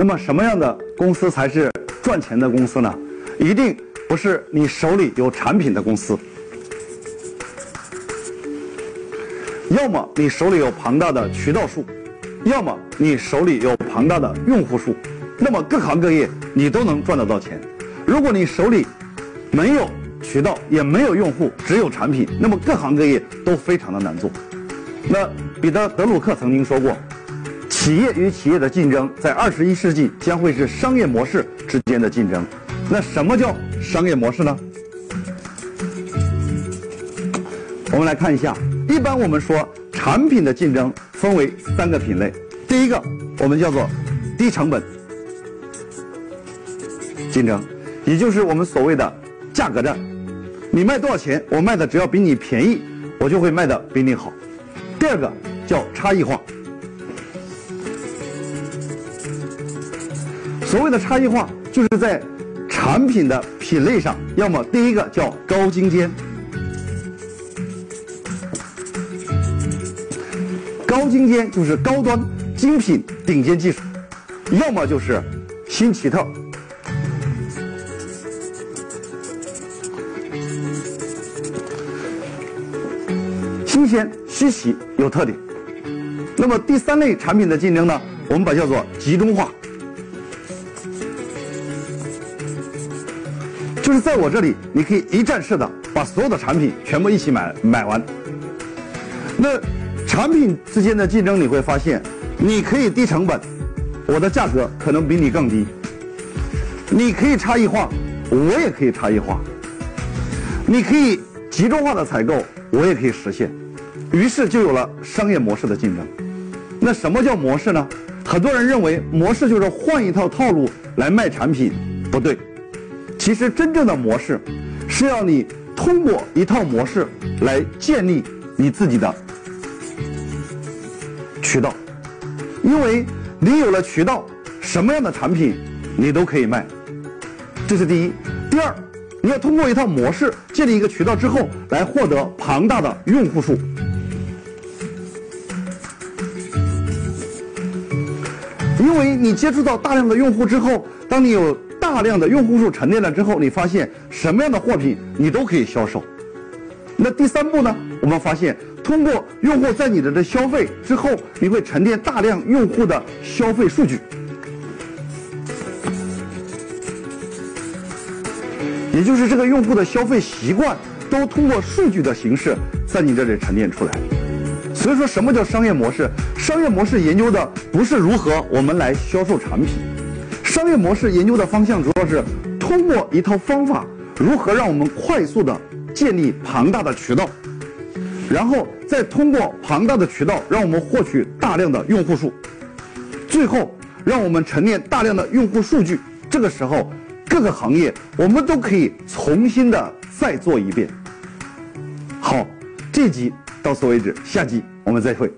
那么什么样的公司才是赚钱的公司呢？一定不是你手里有产品的公司，要么你手里有庞大的渠道数，要么你手里有庞大的用户数，那么各行各业你都能赚得到钱。如果你手里没有渠道，也没有用户，只有产品，那么各行各业都非常的难做。那彼得·德鲁克曾经说过。企业与企业的竞争，在二十一世纪将会是商业模式之间的竞争。那什么叫商业模式呢？我们来看一下，一般我们说产品的竞争分为三个品类。第一个，我们叫做低成本竞争，也就是我们所谓的价格战。你卖多少钱，我卖的只要比你便宜，我就会卖的比你好。第二个叫差异化。所谓的差异化，就是在产品的品类上，要么第一个叫高精尖，高精尖就是高端精品顶尖技术，要么就是新奇特，新鲜稀奇有特点。那么第三类产品的竞争呢，我们把叫做集中化。就是在我这里，你可以一站式的把所有的产品全部一起买买完。那产品之间的竞争，你会发现，你可以低成本，我的价格可能比你更低；你可以差异化，我也可以差异化；你可以集中化的采购，我也可以实现。于是就有了商业模式的竞争。那什么叫模式呢？很多人认为模式就是换一套套路来卖产品，不对。其实，真正的模式是要你通过一套模式来建立你自己的渠道，因为你有了渠道，什么样的产品你都可以卖。这是第一。第二，你要通过一套模式建立一个渠道之后，来获得庞大的用户数。因为你接触到大量的用户之后，当你有大量的用户数沉淀了之后，你发现什么样的货品你都可以销售。那第三步呢？我们发现通过用户在你的这消费之后，你会沉淀大量用户的消费数据，也就是这个用户的消费习惯都通过数据的形式在你这里沉淀出来。所以说，什么叫商业模式？商业模式研究的不是如何我们来销售产品。商业模式研究的方向主要是通过一套方法，如何让我们快速的建立庞大的渠道，然后再通过庞大的渠道，让我们获取大量的用户数，最后让我们沉淀大量的用户数据。这个时候，各个行业我们都可以重新的再做一遍。好，这集到此为止，下集我们再会。